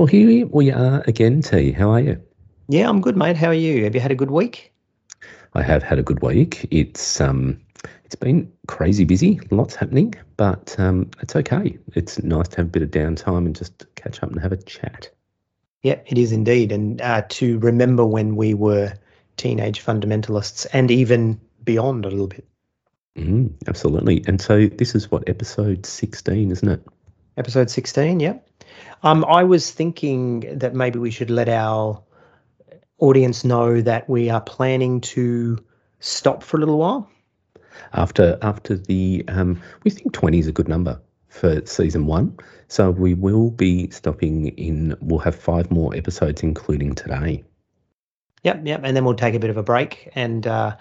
Well, here we are again, T. How are you? Yeah, I'm good, mate. How are you? Have you had a good week? I have had a good week. It's um, it's been crazy busy, lots happening, but um, it's okay. It's nice to have a bit of downtime and just catch up and have a chat. Yeah, it is indeed, and uh, to remember when we were teenage fundamentalists and even beyond a little bit. Mm, absolutely. And so this is what episode sixteen, isn't it? Episode sixteen. Yeah. Um, I was thinking that maybe we should let our audience know that we are planning to stop for a little while. After after the um, we think twenty is a good number for season one. So we will be stopping in. We'll have five more episodes, including today. Yep, yep, and then we'll take a bit of a break. And uh,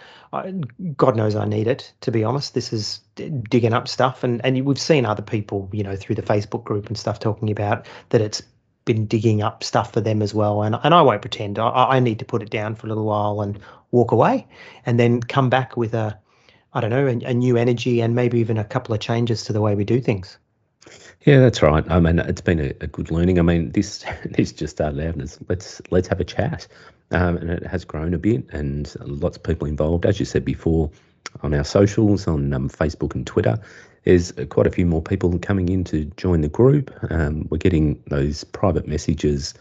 God knows I need it. To be honest, this is digging up stuff, and and we've seen other people, you know, through the Facebook group and stuff, talking about that it's been digging up stuff for them as well. And and I won't pretend. I, I need to put it down for a little while and walk away, and then come back with a, I don't know, a, a new energy and maybe even a couple of changes to the way we do things. Yeah, that's right. I mean, it's been a, a good learning. I mean, this this just started out let's let's have a chat, um, and it has grown a bit, and lots of people involved. As you said before, on our socials, on um, Facebook and Twitter, there's quite a few more people coming in to join the group. Um, we're getting those private messages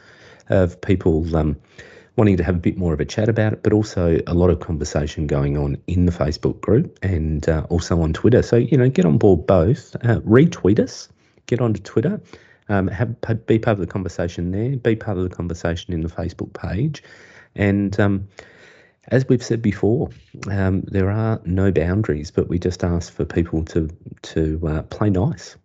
of people um, wanting to have a bit more of a chat about it, but also a lot of conversation going on in the Facebook group and uh, also on Twitter. So, you know, get on board both, uh, retweet us get onto Twitter, um, have be part of the conversation there, be part of the conversation in the Facebook page, and um, as we've said before, um, there are no boundaries, but we just ask for people to to uh, play nice.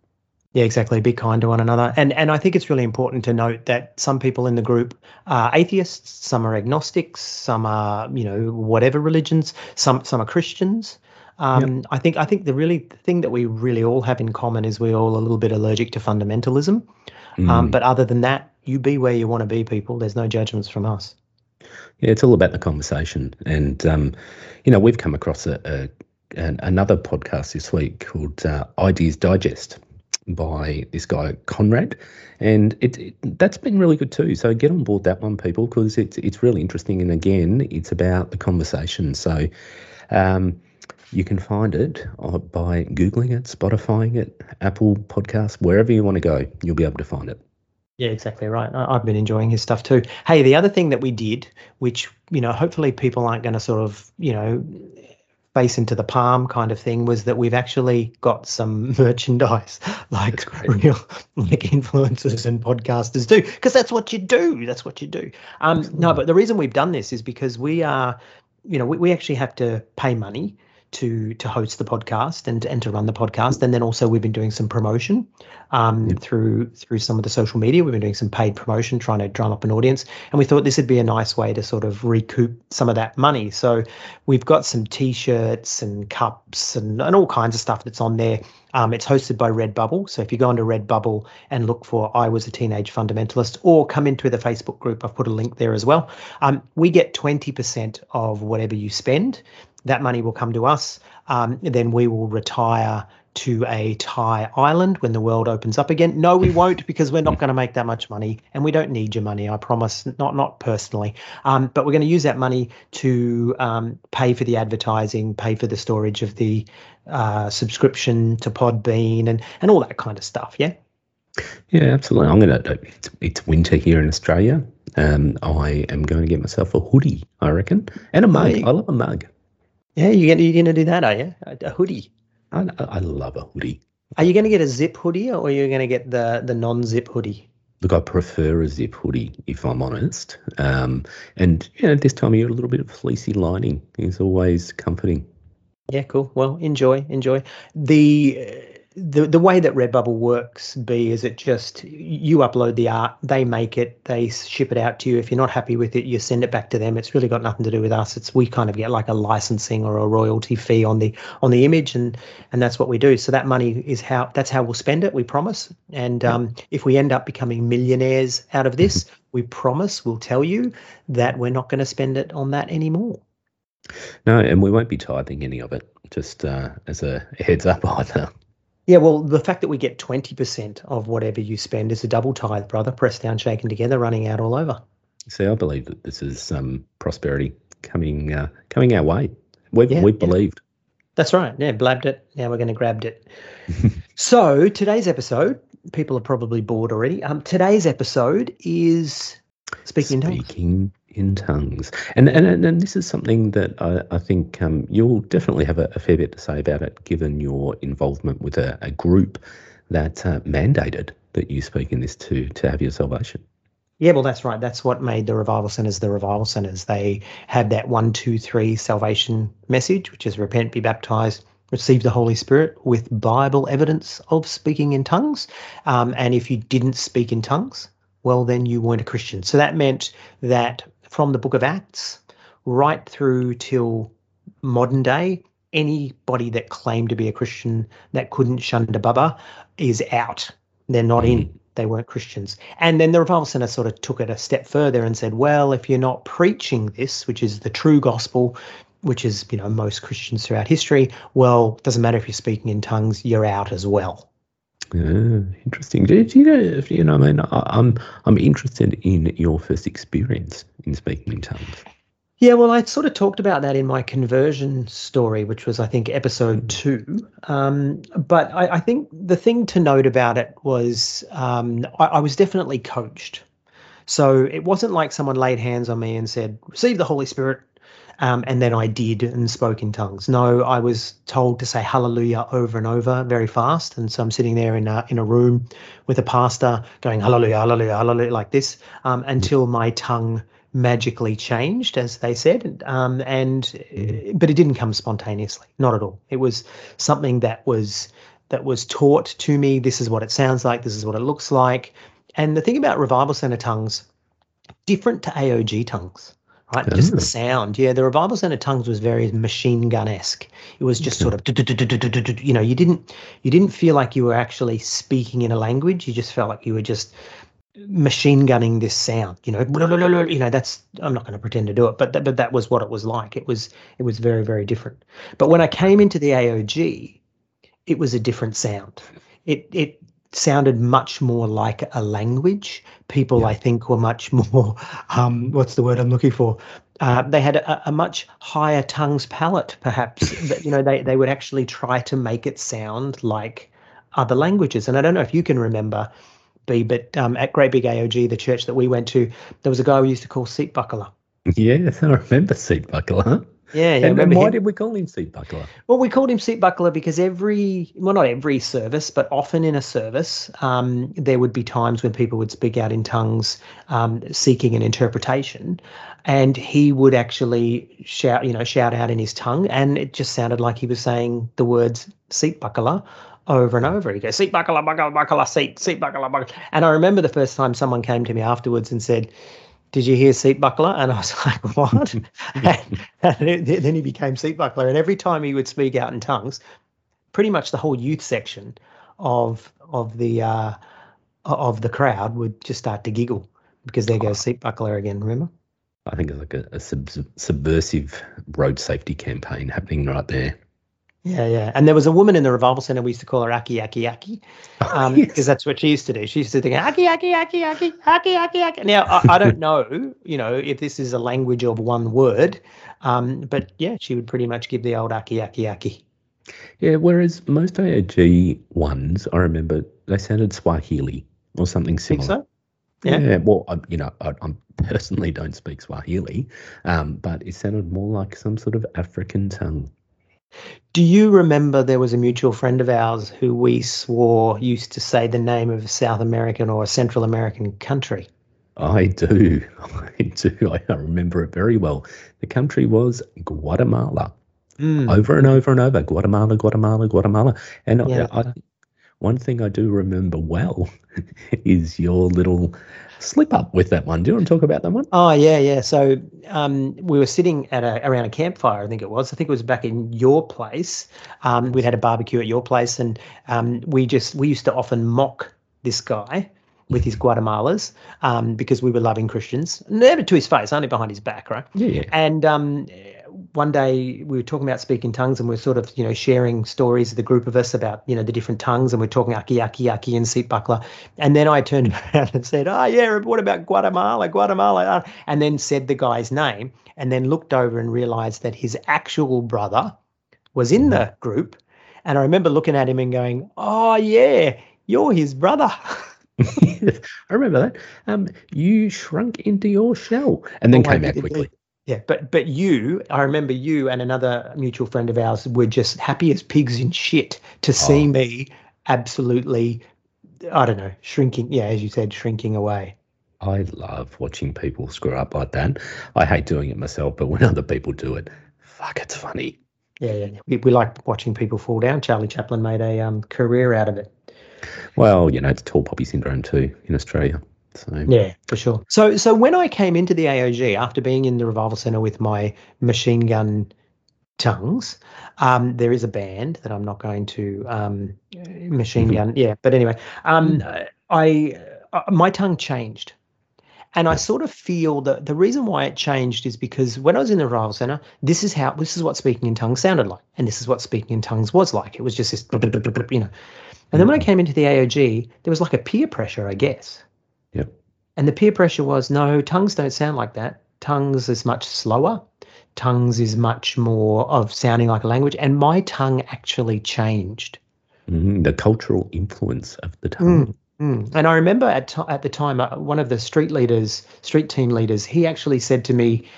Yeah, exactly. Be kind to one another, and and I think it's really important to note that some people in the group are atheists, some are agnostics, some are you know whatever religions, some some are Christians. Um, yep. I think I think the really the thing that we really all have in common is we're all a little bit allergic to fundamentalism. Um, mm. Um, but other than that, you be where you want to be, people. There's no judgments from us. Yeah, it's all about the conversation, and um, you know we've come across a, a an, another podcast this week called uh, Ideas Digest by this guy Conrad, and it, it, that's been really good too. So get on board that one, people, because it's it's really interesting, and again, it's about the conversation. So. Um, you can find it uh, by Googling it, Spotifying it, Apple Podcasts, wherever you want to go, you'll be able to find it. Yeah, exactly right. I've been enjoying his stuff too. Hey, the other thing that we did, which, you know, hopefully people aren't going to sort of, you know, face into the palm kind of thing was that we've actually got some merchandise like real like influencers and podcasters do because that's what you do that's what you do um no but the reason we've done this is because we are you know we, we actually have to pay money to to host the podcast and and to run the podcast and then also we've been doing some promotion um, yep. through through some of the social media we've been doing some paid promotion trying to drum up an audience and we thought this would be a nice way to sort of recoup some of that money so we've got some t-shirts and cups and, and all kinds of stuff that's on there um, it's hosted by Redbubble. So if you go onto Redbubble and look for I Was a Teenage Fundamentalist or come into the Facebook group, I've put a link there as well. Um, we get 20% of whatever you spend that money will come to us. Um, then we will retire to a Thai island when the world opens up again. No, we won't because we're not going to make that much money, and we don't need your money. I promise. Not not personally, um, but we're going to use that money to um, pay for the advertising, pay for the storage of the uh, subscription to Podbean, and and all that kind of stuff. Yeah. Yeah, absolutely. I'm gonna. It's, it's winter here in Australia. Um, I am going to get myself a hoodie, I reckon, and a mug. I love a mug. Yeah, you're gonna you're gonna do that, are you? A, a hoodie. I, I love a hoodie. Are you going to get a zip hoodie or are you going to get the the non-zip hoodie? Look, I prefer a zip hoodie if I'm honest. Um, and you know, this time of year, a little bit of fleecy lining is always comforting. Yeah, cool. Well, enjoy, enjoy. The the the way that Redbubble works, B, is it just you upload the art, they make it, they ship it out to you. If you're not happy with it, you send it back to them. It's really got nothing to do with us. It's we kind of get like a licensing or a royalty fee on the on the image, and and that's what we do. So that money is how that's how we'll spend it. We promise. And um, if we end up becoming millionaires out of this, we promise we'll tell you that we're not going to spend it on that anymore. No, and we won't be tithing any of it. Just uh, as a heads up either. Yeah, well, the fact that we get 20% of whatever you spend is a double tithe, brother, pressed down, shaken together, running out all over. See, I believe that this is um, prosperity coming uh, coming our way. We've, Yeah, we've yeah. believed. That's right. Yeah, blabbed it. Now we're going to grab it. so today's episode, people are probably bored already. Um, today's episode is speaking. Speaking in tongues. And, and, and, this is something that I, I think um, you'll definitely have a, a fair bit to say about it, given your involvement with a, a group that uh, mandated that you speak in this to, to have your salvation. Yeah, well, that's right. That's what made the revival centers the revival centers. They had that one, two, three salvation message, which is repent, be baptized, receive the Holy Spirit with Bible evidence of speaking in tongues. Um, and if you didn't speak in tongues, well, then you weren't a Christian. So that meant that from the book of Acts right through till modern day, anybody that claimed to be a Christian that couldn't shunda baba is out. They're not in. Mm-hmm. They weren't Christians. And then the Revival Centre sort of took it a step further and said, well, if you're not preaching this, which is the true gospel, which is, you know, most Christians throughout history, well, it doesn't matter if you're speaking in tongues, you're out as well. Yeah, interesting. Do, do you know? If, you know, I mean, I, I'm I'm interested in your first experience in speaking in tongues. Yeah, well, I sort of talked about that in my conversion story, which was, I think, episode two. Um, but I, I think the thing to note about it was um, I, I was definitely coached. So it wasn't like someone laid hands on me and said, receive the Holy Spirit. Um, and then I did and spoke in tongues. No, I was told to say hallelujah over and over very fast. And so I'm sitting there in a, in a room with a pastor going hallelujah, hallelujah, hallelujah, like this um, until my tongue magically changed, as they said. Um, and uh, but it didn't come spontaneously, not at all. It was something that was that was taught to me. This is what it sounds like. This is what it looks like. And the thing about revival center tongues, different to AOG tongues. Right, just Oh. the sound. Yeah, the revival center tongues was very machine gun esque. It was just sort of, you know, you didn't you didn't feel like you were actually speaking in a language. You just felt like you were just machine gunning this sound you know you know that's i'm not going to pretend to do it but that, but that was what it was like it was it was very very different but when i came into the aog it was a different sound it it sounded much more like a language people Yeah. i think were much more um what's the word i'm looking for uh, they had a, a much higher tongue's palate perhaps that you know they, they would actually try to make it sound like other languages and i don't know if you can remember B, but um, at Great Big AOG, the church that we went to, there was a guy we used to call Seat Buckler. Yes, I remember Seat Buckler. Yeah, yeah. and, and why him? did we call him Seat Buckler? Well, we called him Seat Buckler because every, well, not every service, but often in a service, um, there would be times when people would speak out in tongues um, seeking an interpretation. And he would actually shout, you know, shout out in his tongue. And it just sounded like he was saying the words seat buckler over and over. He goes, seat buckler, buckler, buckler, seat, seat buckler, buckler. And I remember the first time someone came to me afterwards and said, did you hear seat buckler? And I was like, what? and, and then he became seat buckler. And every time he would speak out in tongues, pretty much the whole youth section of of the uh, of the crowd would just start to giggle because there goes seat buckler again. Remember? I think it's like a, a sub- subversive road safety campaign happening right there. Yeah, yeah. And there was a woman in the revival center. We used to call her Aki Aki Aki um, Yes. because that's what she used to do. She used to think Aki Aki Aki Aki Aki Aki Aki. Now I, I don't know, you know, if this is a language of one word, um, but yeah, she would pretty much give the old Aki Aki Aki. Yeah, whereas most AOG ones, I remember they sounded Swahili or something similar. Think so? Yeah. well, I, you know, I, I personally don't speak Swahili, um, but it sounded more like some sort of African tongue. Do you remember there was a mutual friend of ours who we swore used to say the name of a South American or a Central American country? I do, I do. I remember it very well. The country was Guatemala. Mm. over and over and over Guatemala, Guatemala, Guatemala. And Yeah. I, one thing I do remember well is your little slip up with that one. Do you want to talk about that one? Oh yeah, yeah. So um, we were sitting at a, around a campfire. I think it was. I think it was back in your place. Um, we'd had a barbecue at your place, and um, we just we used to often mock this guy with his Guatemalas um, because we were loving Christians. Never to his face, only behind his back, right? Yeah, yeah. And um, one day we were talking about speaking tongues and we are sort of, you know, sharing stories of the group of us about, you know, the different tongues and we're talking aki, aki, aki and seat buckler. And then I turned around and said, oh, yeah, what about Guatemala, Guatemala? And then said the guy's name and then looked over and realized that his actual brother was in the group. And I remember looking at him and going, oh, yeah, you're his brother. I remember that. Um, you shrunk into your shell and then oh, came out quickly. Yeah, but but you, I remember you and another mutual friend of ours were just happy as pigs in shit to see oh. me absolutely, I don't know, shrinking. Yeah, as you said, shrinking away. I love watching people screw up like that. I hate doing it myself, but when other people do it, fuck, it's funny. Yeah, yeah. We, we like watching people fall down. Charlie Chaplin made a um, career out of it. Well, you know, it's tall poppy syndrome too in Australia. So yeah, for sure. So so when I came into the AOG after being in the revival center with my machine gun tongues, um, there is a band that I'm not going to um, machine mm-hmm. gun. Yeah, but anyway, um, mm. I uh, my tongue changed. And I sort of feel that the reason why it changed is because when I was in the revival center, this is how this is what speaking in tongues sounded like, and this is what speaking in tongues was like. It was just this, you know. And then when I mm-hmm. came into the AOG, there was like a peer pressure, I guess. And the peer pressure was no, tongues don't sound like that. Tongues is much slower. Tongues is much more of sounding like a language. And my tongue actually changed. Mm, the cultural influence of the tongue. Mm, mm. And I remember at, t- at the time, uh, one of the street leaders, street team leaders, he actually said to me,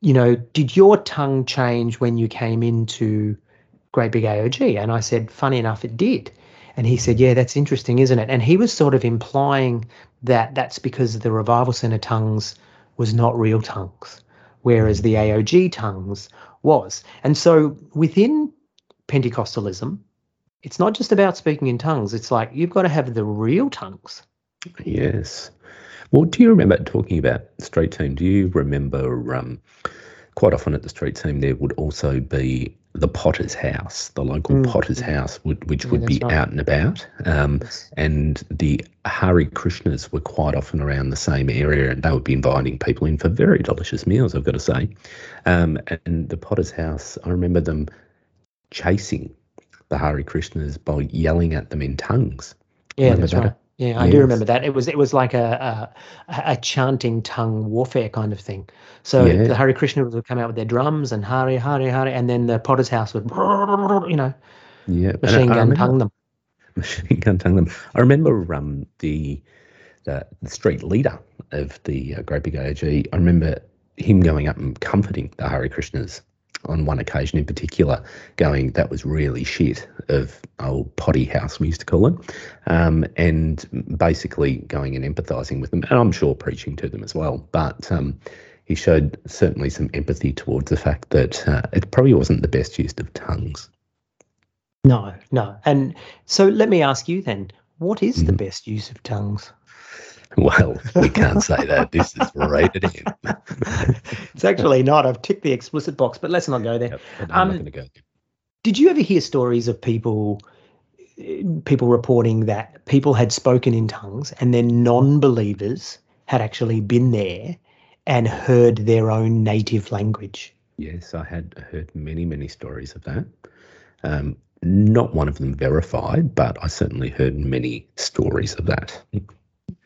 you know, did your tongue change when you came into Great Big AOG? And I said, funny enough, it did. And he said, yeah, that's interesting, isn't it? And he was sort of implying that that's because the Revival Centre tongues was not real tongues, whereas the AOG tongues was. And so within Pentecostalism, it's not just about speaking in tongues. It's like you've got to have the real tongues. Yes. Well, do you remember talking about street team? Do you remember um, quite often at the street team there would also be the potter's house, the local mm. potter's house, would, which yeah, would be right. out and about. Um, yes. And the Hare Krishnas were quite often around the same area, and they would be inviting people in for very delicious meals, I've got to say. Um, and the potter's house, I remember them chasing the Hare Krishnas by yelling at them in tongues. Yeah, remember that's that? right. Yeah, I yes. do remember that. It was it was like a, a, a chanting tongue warfare kind of thing. So yeah. the Hare Krishna would come out with their drums and Hare Hare Hare, and then the Potter's House would, you know, yeah, machine gun tongue them. Machine gun tongue them. I remember um, the, the the street leader of the uh, Great Big AOG. I remember him going up and comforting the Hare Krishnas on one occasion in particular, going, that was really shit of old potty house, we used to call it, um, and basically going and empathising with them, and I'm sure preaching to them as well. But um, he showed certainly some empathy towards the fact that uh, it probably wasn't the best use of tongues. No, no. And so let me ask you then, what is mm. the best use of tongues? Well, we can't say that. This is rated M. it's actually not. I've ticked the explicit box, but let's not go there. Yep, I'm um, not going to go there. Did you ever hear stories of people people reporting that people had spoken in tongues and then non-believers had actually been there and heard their own native language? Yes, I had heard many, many stories of that. Um, not one of them verified, but I certainly heard many stories of that.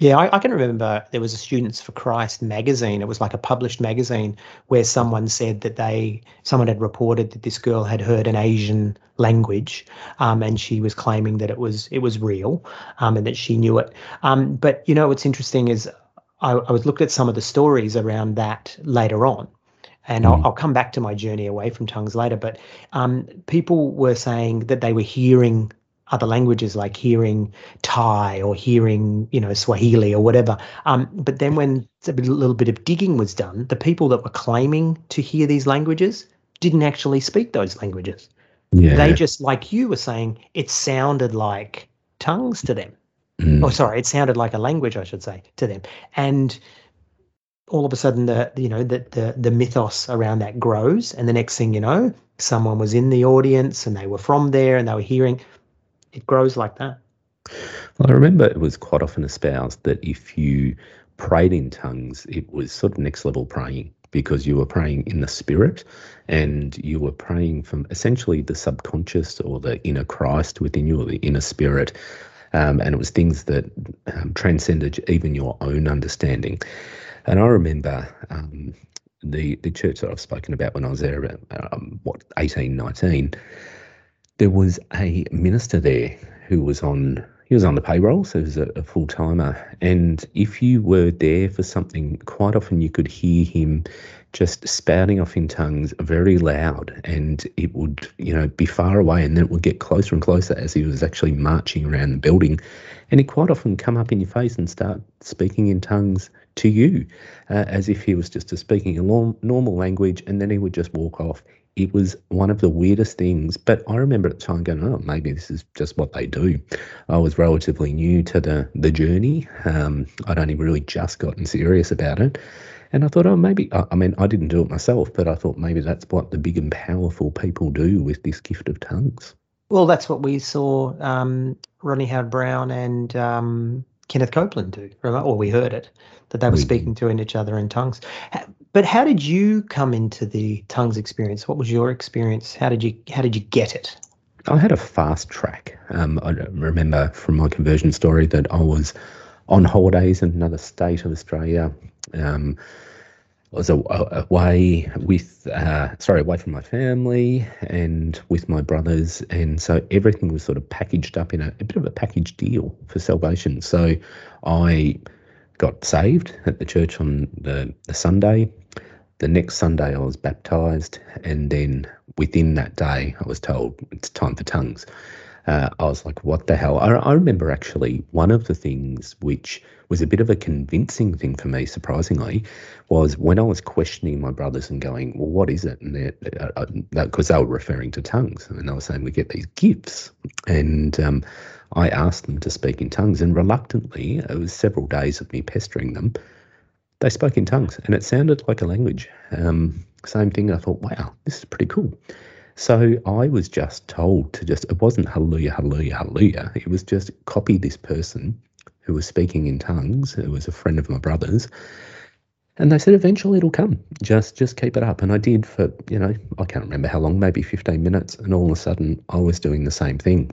Yeah, I, I, can remember there was a Students for Christ magazine. It was like a published magazine where someone said that they, someone had reported that this girl had heard an Asian language, um, and she was claiming that it was it was real, um, and that she knew it. Um, but you know what's interesting is I, I was looked at some of the stories around that later on, and mm. I'll, I'll, come back to my journey away from tongues later. But um, people were saying that they were hearing other languages like hearing Thai or hearing, you know, Swahili or whatever. Um, but then when a little bit of digging was done, the people that were claiming to hear these languages didn't actually speak those languages. Yeah. They just, like you were saying, it sounded like tongues to them. Mm. Oh, sorry, it sounded like a language, I should say, to them. And all of a sudden, the you know the the the mythos around that grows, and the next thing you know, someone was in the audience and they were from there and they were hearing it grows like that. Well, I remember it was quite often espoused that if you prayed in tongues, it was sort of next level praying. because you were praying in the spirit and you were praying from essentially the subconscious or the inner Christ within you or the inner spirit. Um, and it was things that um, transcended even your own understanding. And I remember um, the, the church that I've spoken about when I was there, um, what, 18, 19, there was a minister there who was on he was on the payroll, so he was a, a full timer. And if you were there for something, quite often you could hear him just spouting off in tongues very loud and it would you know be far away and then it would get closer and closer as he was actually marching around the building and he'd quite often come up in your face and start speaking in tongues to you uh, as if he was just speaking a normal language and then he would just walk off it was one of the weirdest things. But I remember at the time going, oh, maybe this is just what they do. I was relatively new to the, the journey. Um, I'd only really just gotten serious about it. And I thought, oh, maybe, I mean, I didn't do it myself, but I thought maybe that's what the big and powerful people do with this gift of tongues. Well, that's what we saw um, Rodney Howard-Browne and um, Kenneth Copeland do, or we heard it, that they were we speaking to each other in tongues. But how did you come into the tongues experience? What was your experience? How did you how did you get it? I had a fast track. Um, I remember from my conversion story that I was on holidays in another state of Australia. Um, was away with, uh, sorry, away from my family and with my brothers, and so everything was sort of packaged up in a, a bit of a package deal for salvation. So I got saved at the church on the, the Sunday. The next Sunday, I was baptized, and then within that day, I was told it's time for tongues. Uh, I was like, what the hell? I, I, remember actually one of the things which was a bit of a convincing thing for me, surprisingly, was when I was questioning my brothers and going, well, what is it? And because uh, uh, they were referring to tongues, and they were saying we get these gifts, and um, I asked them to speak in tongues, and reluctantly, it was several days of me pestering them they spoke in tongues and it sounded like a language. Um, same thing. I thought, wow, this is pretty cool. So I was just told to just, it wasn't hallelujah, hallelujah, hallelujah. It was just copy this person who was speaking in tongues, who was a friend of my brother's. And they said, eventually it'll come. Just, just keep it up. And I did for, you know, I can't remember how long, maybe 15 minutes. And all of a sudden I was doing the same thing.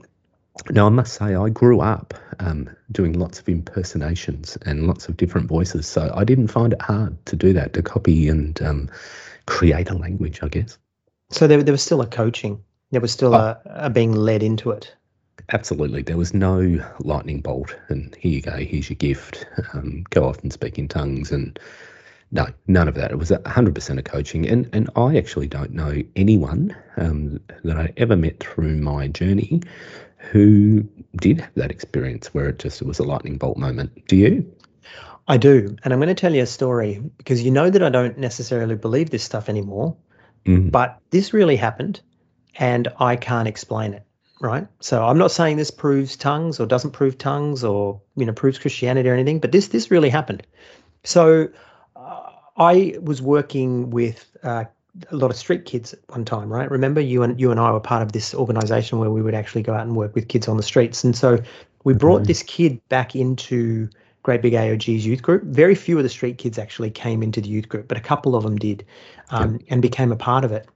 Now, I must say, I grew up um, doing lots of impersonations and lots of different voices, so I didn't find it hard to do that, to copy and um, create a language, I guess. So there, there was still a coaching, there was still oh, a, a being led into it. Absolutely. There was no lightning bolt, and here you go, here's your gift, um, go off and speak in tongues. And no, none of that. It was 100% of coaching. And, and I actually don't know anyone um, that I ever met through my journey who did have that experience where it just was a lightning bolt moment. Do you? I do. And I'm going to tell you a story because you know that I don't necessarily believe this stuff anymore. Mm. But this really happened and I can't explain it. Right. So I'm not saying this proves tongues or doesn't prove tongues or, you know, proves Christianity or anything, but this this really happened. So uh, I was working with uh, a lot of street kids at one time, right? Remember, you and you and I were part of this organization where we would actually go out and work with kids on the streets, and so we brought mm-hmm. this kid back into Great Big AOG's youth group. Very few of the street kids actually came into the youth group, but a couple of them did, um, yep. and became a part of it.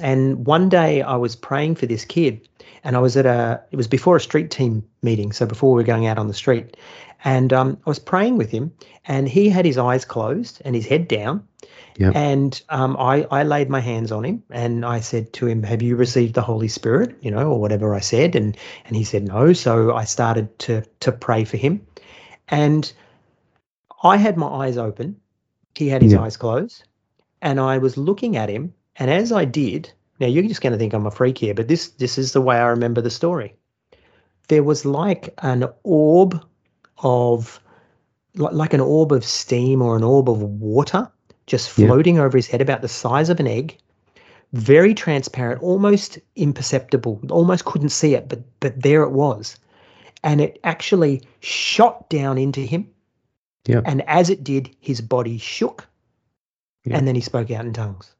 And one day I was praying for this kid, and I was at a it was before a street team meeting, so before we were going out on the street, and um, I was praying with him, and he had his eyes closed and his head down, Yep. And um, I, I laid my hands on him and I said to him, Have you received the Holy Spirit? You know, or whatever I said. And, and he said, No. So I started to, to pray for him. And I had my eyes open. He had his yep. eyes closed. And I was looking at him. And as I did, now you're just going to think I'm a freak here, but this, this is the way I remember the story. There was like an orb of, like an orb of steam or an orb of water just floating yeah. over his head about the size of an egg very transparent almost imperceptible almost couldn't see it but but there it was and it actually shot down into him yeah. and as it did his body shook and then he spoke out in tongues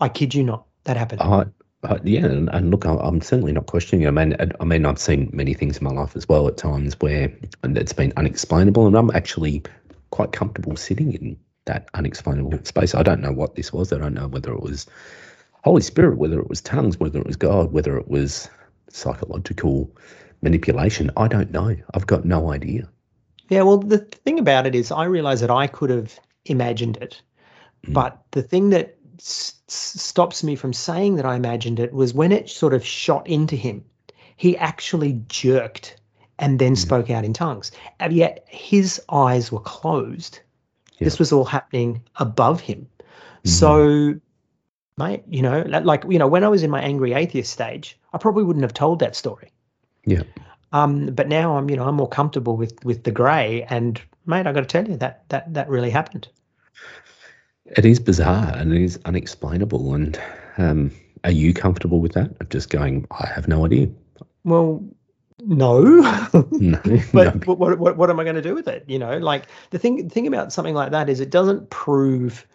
i kid you not that happened uh, uh, yeah, and, and look, I, am certainly not questioning. I mean, I mean, I've seen many things in my life as well at times where it's been unexplainable, and I'm actually quite comfortable sitting in that unexplainable space. I don't know what this was. I don't know whether it was Holy Spirit, whether it was tongues, whether it was God, whether it was psychological manipulation. I don't know. I've got no idea. Yeah, well, the thing about it is, I realize that I could have imagined it, mm. but the thing that s- stops me from saying that I imagined it was when it sort of shot into him, he actually jerked and then mm. spoke out in tongues. And yet his eyes were closed. Yeah. This was all happening above him. Mm. So, mate, you know, like, you know, when I was in my angry atheist stage, I probably wouldn't have told that story. Yeah. Um, but now I'm, you know, I'm more comfortable with with the grey. And mate, I got to tell you that that that really happened. It is bizarre and it is unexplainable. And um, are you comfortable with that? Of just going, I have no idea. Well, no. no but, no. What, what what am I going to do with it? You know, like the thing the thing about something like that is it doesn't prove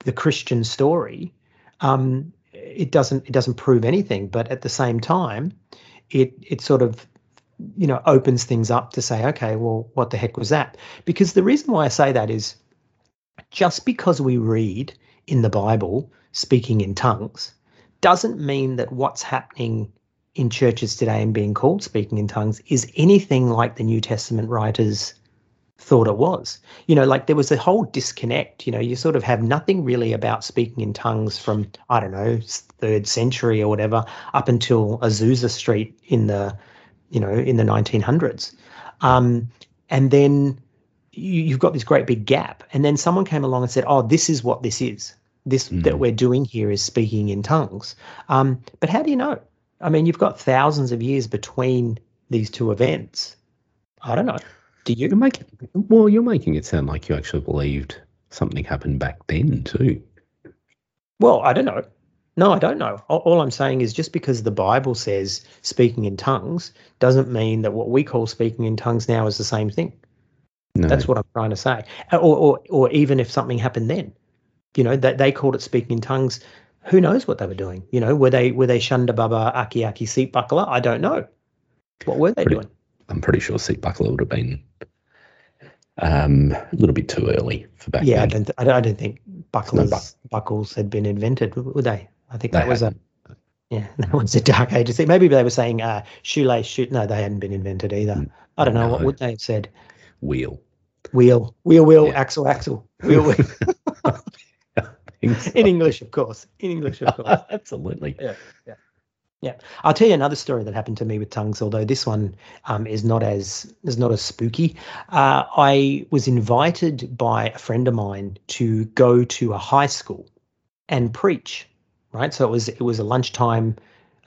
the Christian story. Um, it doesn't it doesn't prove anything. But at the same time, it it sort of you know opens things up to say okay well what the heck was that? Because the reason why i say that is just because we read in the bible speaking in tongues doesn't mean that what's happening in churches today and being called speaking in tongues is anything like the new testament writers thought it was you know like there was a whole disconnect you know you sort of have nothing really about speaking in tongues from i don't know third century or whatever up until azusa street in the you know, in the 1900s. Um, and then you, have got this great big gap. And then someone came along and said, oh, this is what this is. This mm. that we're doing here is speaking in tongues. Um, but how do you know? I mean, you've got thousands of years between these two events. I don't know. Do you? Making, well, you're making it sound like you actually believed something happened back then too. Well, I don't know. No, I don't know. All, I'm saying is just because the Bible says speaking in tongues doesn't mean that what we call speaking in tongues now is the same thing. No. That's what I'm trying to say. Or, or, or even if something happened then, you know, that they called it speaking in tongues. Who knows what they were doing? You know, were they were they shunda baba aki aki seat buckler? I don't know. What were they pretty, doing? I'm pretty sure seat buckler would have been um, a little bit too early for back yeah, then. I don't, I don't think bucklers, no buck- buckles had been invented, would they? I think that was a yeah, that was a dark ages thing. Maybe they were saying uh, shoelace shoot. No, they hadn't been invented either. Mm, I don't know no. what would they have said. Wheel, wheel, wheel, wheel, yeah. axle, axle, wheel, wheel. In English, of course. In English, of course. Absolutely. Yeah, yeah. Yeah, I'll tell you another story that happened to me with tongues. Although this one um, is not as is not as spooky. Uh, I was invited by a friend of mine to go to a high school and preach right? So it was it was a lunchtime,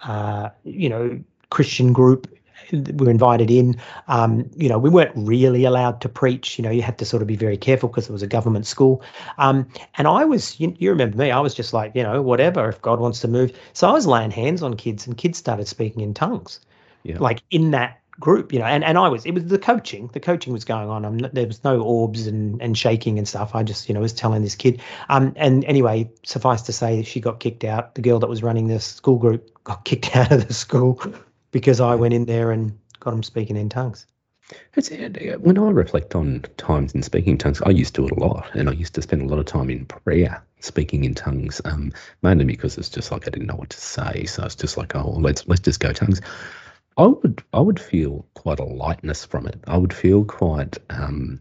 uh, you know, Christian group. We were invited in. Um, you know, we weren't really allowed to preach. You know, you had to sort of be very careful because it was a government school. Um, and I was, you, you remember me, I was just like, you know, whatever. If God wants to move, so I was laying hands on kids, and kids started speaking in tongues, yeah. like in that group, you know, and, and I was, it was the coaching, the coaching was going on. I'm, there was no orbs and, and shaking and stuff. I just, you know, was telling this kid. Um, and anyway, suffice to say, she got kicked out. The girl that was running the school group got kicked out of the school because I went in there and got them speaking in tongues. It's, when I reflect on times in speaking tongues, I used to it a lot, and I used to spend a lot of time in prayer speaking in tongues, um, mainly because it's just like I didn't know what to say. So it's just like, oh, let's let's just go tongues. I would I would feel quite a lightness from it. I would feel quite um,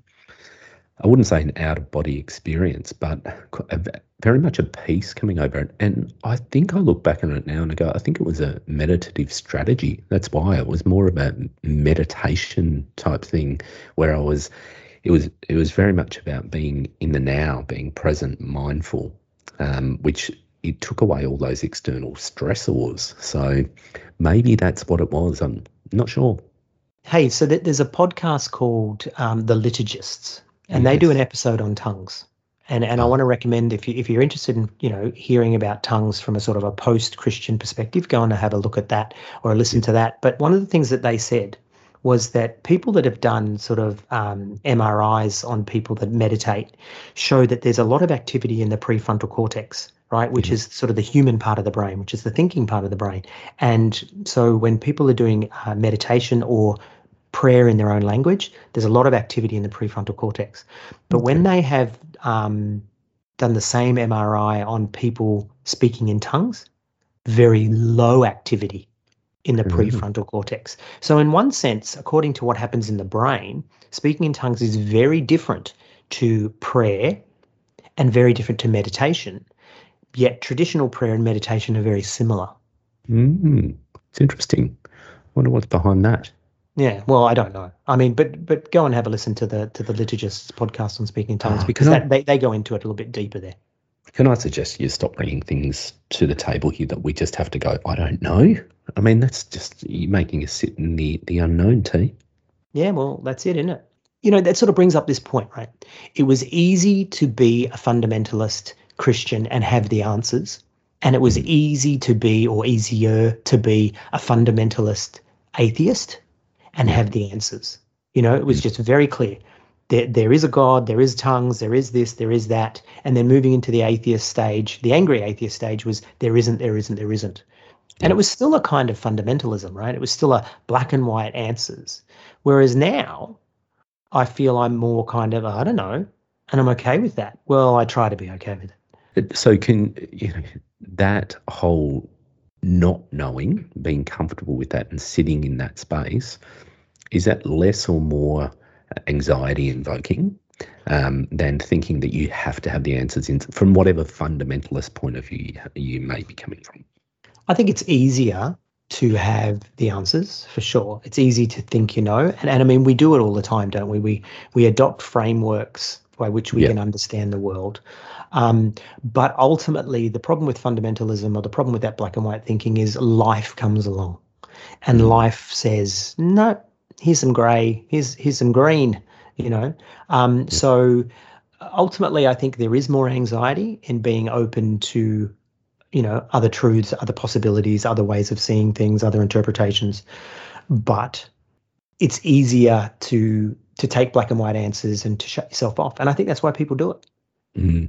I wouldn't say an out of body experience, but a, very much a peace coming over it. And I think I look back on it now and I go, I think it was a meditative strategy. That's why it was more of a meditation type thing, where I was. It was it was very much about being in the now, being present, mindful, um, which it took away all those external stressors. So maybe that's what it was. I'm not sure. Hey, so there's a podcast called um, The Liturgists, and yes. they do an episode on tongues. And and I oh. want to recommend if you if you're interested in you know hearing about tongues from a sort of a post Christian perspective, go on to have a look at that or listen to that. But one of the things that they said was that people that have done sort of um, MRIs on people that meditate show that there's a lot of activity in the prefrontal cortex right? Which mm-hmm. is sort of the human part of the brain, which is the thinking part of the brain. And so when people are doing uh, meditation or prayer in their own language, there's a lot of activity in the prefrontal cortex. But when they have um, done the same MRI on people speaking in tongues, very low activity in the Mhm. prefrontal cortex. So, in one sense, according to what happens in the brain, speaking in tongues is very different to prayer and very different to meditation. Yet, traditional prayer and meditation are very similar. Mm, it's interesting. Wonder what's behind that. Yeah, well, I don't know. I mean, but but go and have a listen to the to the liturgists podcast on speaking in tongues Ah, because can I- they they go into it a little bit deeper there. Can I suggest you stop bringing things to the table here that we just have to go, I don't know? I mean, that's just you making us sit in the, the unknown, T. Yeah, well, that's it, isn't it? You know, that sort of brings up this point, right? It was easy to be a fundamentalist Christian and have the answers, and it was easy to be, or easier to be, a fundamentalist atheist and have the answers. You know, it was just very clear. There, there is a God, there is tongues, there is this, there is that. And then moving into the atheist stage, the angry atheist stage was there isn't, there isn't, there isn't. And it was still a kind of fundamentalism, right? It was still a black and white answers. Whereas now, I feel I'm more kind of, I don't know, and I'm okay with that. Well, I try to be okay with it. So can you know that whole not knowing, being comfortable with that and sitting in that space, is that less or more anxiety invoking um, than thinking that you have to have the answers in from whatever fundamentalist point of view you, you may be coming from? I think it's easier to have the answers for sure. It's easy to think you know, and, and I mean we do it all the time, don't we? We we adopt frameworks by which we Yeah. can understand the world. Um, but ultimately, the problem with fundamentalism or the problem with that black and white thinking is life comes along, and Mhm. life says no. Here's some grey. Here's here's some green. You know. Um, so ultimately, I think there is more anxiety in being open to you know other truths other possibilities other ways of seeing things other interpretations but it's easier to to take black and white answers and to shut yourself off and i think that's why people do it Mm.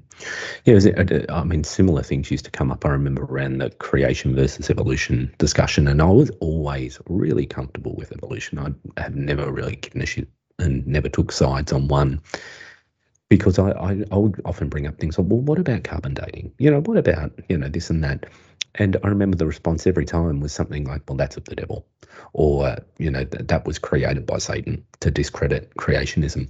Yeah, it, I mean, similar things used to come up. I remember around the creation versus evolution discussion, and I was always really comfortable with evolution. I have never really given a shit and never took sides on one because I, I, I would often bring up things like, well, what about carbon dating? You know, what about, you know, this and that? And I remember the response every time was something like, well, that's of the devil. Or, you know, th- that was created by Satan to discredit creationism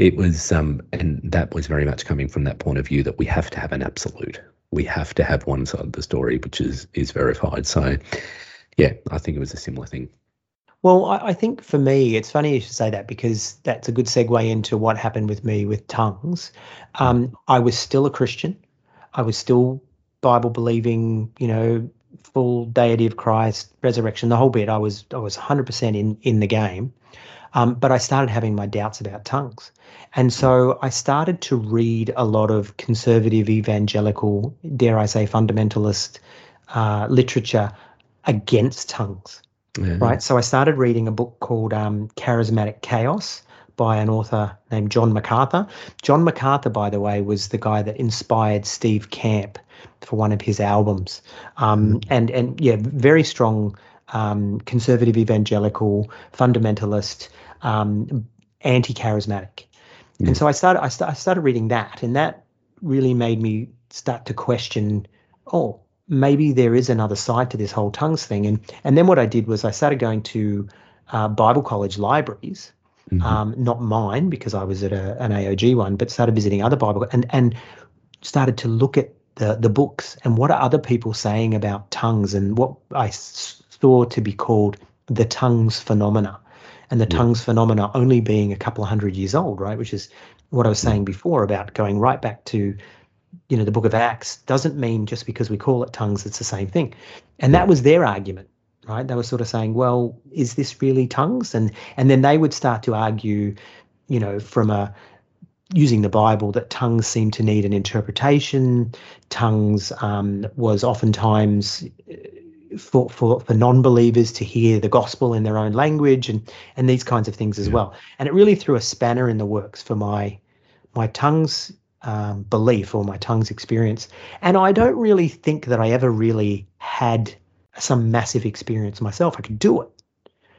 it was um and that was very much coming from that point of view that we have to have an absolute. We have to have one side of the story which is is verified. So yeah i think it was a similar thing. Well I, I think for me it's funny you should say that because that's a good segue into what happened with me with tongues. Um, i was still a christian. I was still bible believing you know full deity of christ resurrection the whole bit. I was i was 100% in in the game um, but I started having my doubts about tongues. And so I started to read a lot of conservative, evangelical, dare I say, fundamentalist uh, literature against tongues, yeah. right? So I started reading a book called um, Charismatic Chaos by an author named John MacArthur. John MacArthur, by the way, was the guy that inspired Steve Camp for one of his albums. Um, and, and yeah, very strong um, conservative, evangelical, fundamentalist, um, anti-charismatic. Yeah. And so I started, I, st- I started reading that, and that really made me start to question, oh, maybe there is another side to this whole tongues thing. And and then what I did was I started going to uh, Bible college libraries, Mhm. um, not mine because I was at a, an AOG one, but started visiting other Bible and and started to look at the the books and what are other people saying about tongues and what I s- saw to be called the tongues phenomena, and the Yeah. tongues phenomena only being a couple of hundred years old, right? Which is what I was saying before about going right back to you know the book of acts doesn't mean just because we call it tongues it's the same thing. And that was their argument right? They were sort of saying well is this really tongues? And and then they would start to argue you know from a using the bible that tongues seem to need an interpretation. Tongues um, was oftentimes for, for for non-believers to hear the gospel in their own language and and these kinds of things as Yeah. well and it really threw a spanner in the works for my my tongues um, belief or my tongues experience. And I don't really think that I ever really had some massive experience myself. I could do it.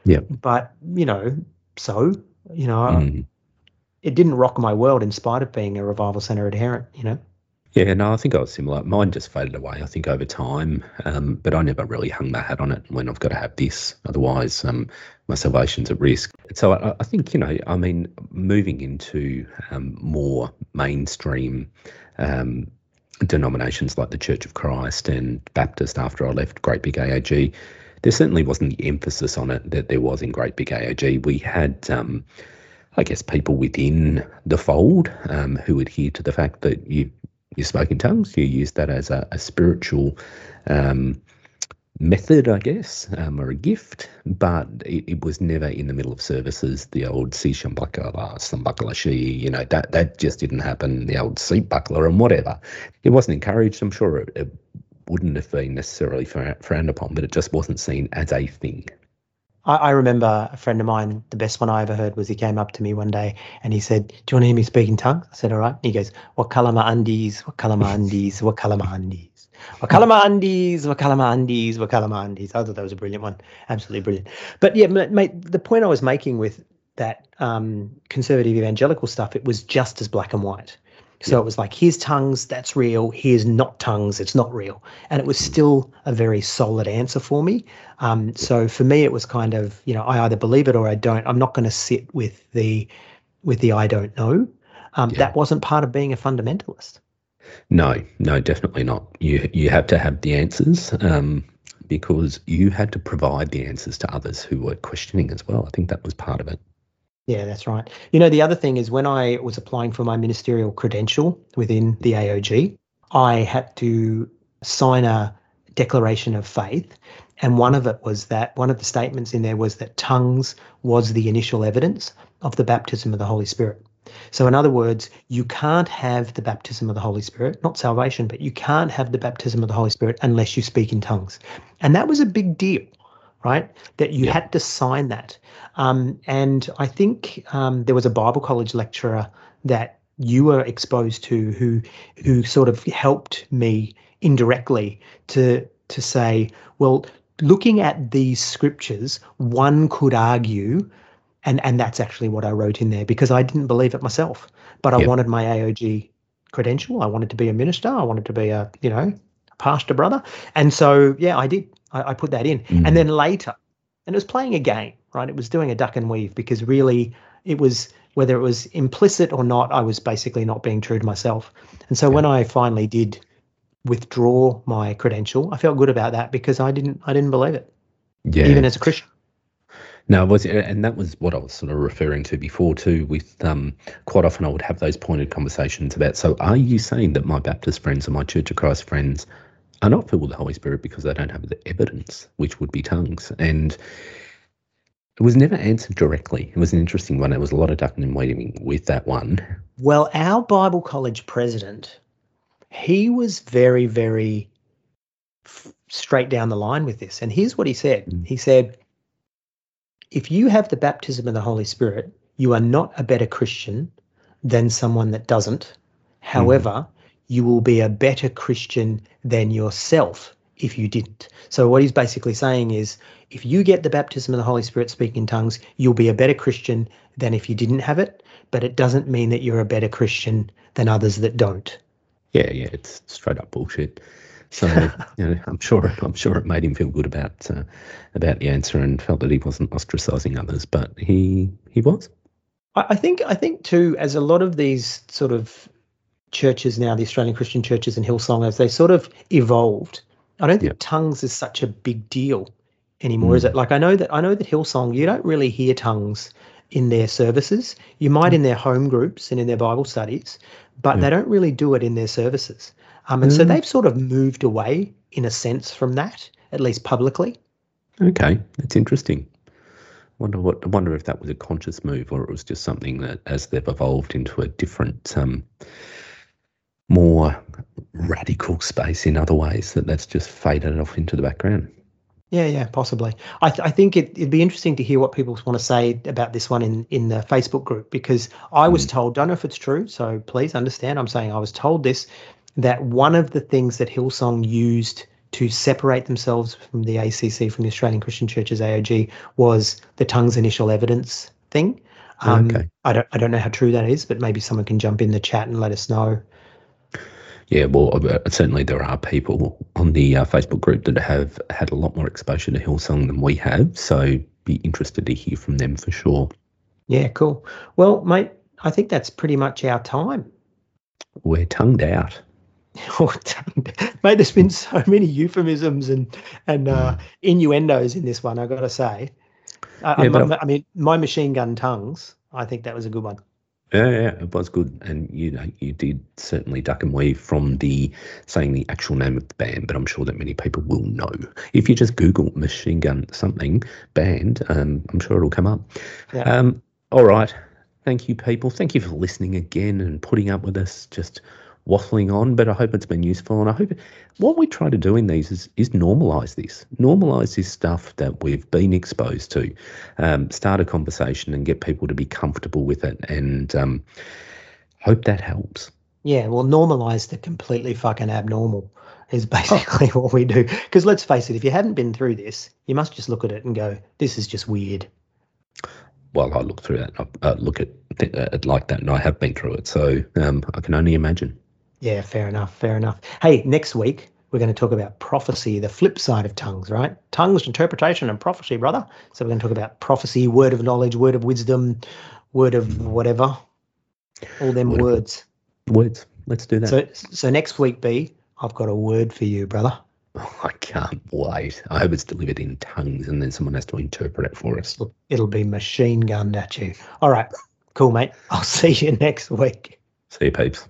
Yeah. But, you know, so. You know, mm. it didn't rock my world in spite of being a revival centre adherent. You know. Yeah, no, I think I was similar. Mine just faded away, I think, over time. Um, but I never really hung my hat on it when I've got to have this. Otherwise, um, my salvation's at risk. So I, I, think, you know, I mean, moving into um, more mainstream um, denominations like the Church of Christ and Baptist after I left Great Big AOG, there certainly wasn't the emphasis on it that there was in Great Big AOG. We had. Um, I guess people within the fold um, who adhere to the fact that you you spoke in tongues, you used that as a, a spiritual um, method, I guess, um, or a gift, but it, it, was never in the middle of services. The old si shambakala, sambakala shi, you know, that, that just didn't happen. The old seat buckler and whatever. It wasn't encouraged. I'm sure it, it wouldn't have been necessarily frowned upon, but it just wasn't seen as a thing. I, I, remember a friend of mine, the best one I ever heard was he came up to me one day and he said, Do you want to hear me speak in tongues? I said, All right. he goes, What kalama andis, what kalama andis, what kalama andis. Wakalama Andes, Wakalama Andes, Wakalama Andes. I thought that was a brilliant one. Absolutely brilliant. But yeah, mate, the point I was making with that um, conservative evangelical stuff, it was just as black and white. So yeah. it was like, here's tongues, that's real. Here's not tongues, it's not real. And it was still a very solid answer for me. Um, so for me, it was kind of, you know, I either believe it or I don't. I'm not going to sit with the with the I don't know. Um, yeah. That wasn't part of being a fundamentalist. No, no, definitely not. You you have to have the answers um, because you had to provide the answers to others who were questioning as well. I think that was part of it. Yeah, that's right. You know, the other thing is when I was applying for my ministerial credential within the AOG, I had to sign a declaration of faith. And one of it was that one of the statements in there was that tongues was the initial evidence of the baptism of the Holy Spirit. So, in other words, you can't have the baptism of the Holy Spirit, not salvation, but you can't have the baptism of the Holy Spirit unless you speak in tongues. And that was a big deal right? That you yeah. had to sign that. Um, and I think um, there was a Bible college lecturer that you were exposed to who who sort of helped me indirectly to to say, well, looking at these scriptures, one could argue, and and that's actually what I wrote in there because I didn't believe it myself, but I yep. wanted my AOG credential. I wanted to be a minister. I wanted to be a you know pastor brother, and so yeah, I did. I, I put that in. Mm. And then later, and it was playing a game, right? It was doing a duck and weave because really it was whether it was implicit or not, I was basically not being true to myself. And so yeah. when I finally did withdraw my credential, I felt good about that because I didn't I didn't believe it. Yeah. Even as a Christian. No, was it, and that was what I was sort of referring to before too. With um, quite often I would have those pointed conversations about. So, are you saying that my Baptist friends or my Church of Christ friends are not filled with the Holy Spirit because they don't have the evidence, which would be tongues. And it was never answered directly. It was an interesting one. There was a lot of ducking and waiting with that one. Well, our Bible college president, he was very, very f- straight down the line with this. And here's what he said mm. He said, If you have the baptism of the Holy Spirit, you are not a better Christian than someone that doesn't. Mm. However, mm you will be a better Christian than yourself if you didn't. So, what he's basically saying is if you get the baptism of the Holy Spirit speaking in tongues, you'll be a better Christian than if you didn't have it. But it doesn't mean that you're a better Christian than others that don't. Yeah, yeah, it's straight up bullshit. So you know, I'm sure I'm sure it made him feel good about uh, about the answer and felt that he wasn't ostracizing others, but he he was. I think I think too, as a lot of these sort of churches now, the Australian Christian churches and Hillsong, as they sort of evolved. I don't think tongues is such a big deal anymore, mm. is it? Like I know that I know that Hillsong, you don't really hear tongues in their services. You might mm. in their home groups and in their Bible studies, but yeah. they don't really do it in their services. Um, and mm. so they've sort of moved away in a sense from that, at least publicly. Okay, that's interesting. Wonder what. Wonder if that was a conscious move, or it was just something that, as they've evolved into a different um, more radical space in other ways that that's just faded off into the background. Yeah, yeah, possibly. I, th- I think it, would be interesting to hear what people want to say about this one in, in the Facebook group because I was mm. told, don't know if it's true, so please understand, I'm saying I was told this, that one of the things that Hillsong used to separate themselves from the ACC, from the Australian Christian Churches AOG, was the tongues initial evidence thing. Um, Okay. I don't I don't know how true that is, but maybe someone can jump in the chat and let us know. Yeah, well, uh, certainly there are people on the uh, Facebook group that have had a lot more exposure to Hillsong than we have. So be interested to hear from them for sure. Yeah, cool. Well, mate, I think that's pretty much our time. We're tongued out. Oh, mate, there's been so many euphemisms and and uh, innuendos in this one. I've got to say, I, Yeah, I mean, my machine gun tongues. I think that was a good one. Yeah, yeah, it was good, and you know, you did certainly duck and weave from the saying the actual name of the band, but I'm sure that many people will know if you just Google Machine Gun something band. Um, I'm sure it'll come up. Yeah. Um, all right, thank you, people. Thank you for listening again and putting up with us just waffling on. But I hope it's been useful, and I hope what we try to do in these is is normalize this, normalize this stuff that we've been exposed to, um, start a conversation and get people to be comfortable with it, and um, hope that helps. Yeah, well, normalize the completely fucking abnormal is basically what we do. Because let's face it, if you haven't been through this, you must just look at it and go, "This is just weird." Well, I look through that, uh, look at th- uh, it like that, and I have been through it, so um, I can only imagine. Yeah, fair enough. Fair enough. Hey, next week we're going to talk about prophecy, the flip side of tongues, right? Tongues, interpretation, and prophecy, brother. So we're going to talk about prophecy, word of knowledge, word of wisdom, word of whatever, all them Word words. Words. Let's do that. So, so next week, B, I've got a word for you, brother. Oh, I can't wait. I hope it's delivered in tongues, and then someone has to interpret it for us. It'll, it'll be machine gunned at you. All right, cool, mate. I'll see you next week. See you, peeps.